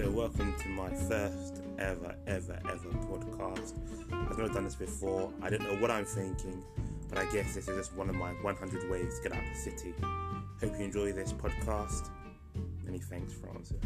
So, welcome to my first ever, ever, ever podcast. I've never done this before. I don't know what I'm thinking, but I guess this is just one of my 100 ways to get out of the city. Hope you enjoy this podcast. Many thanks, Francis.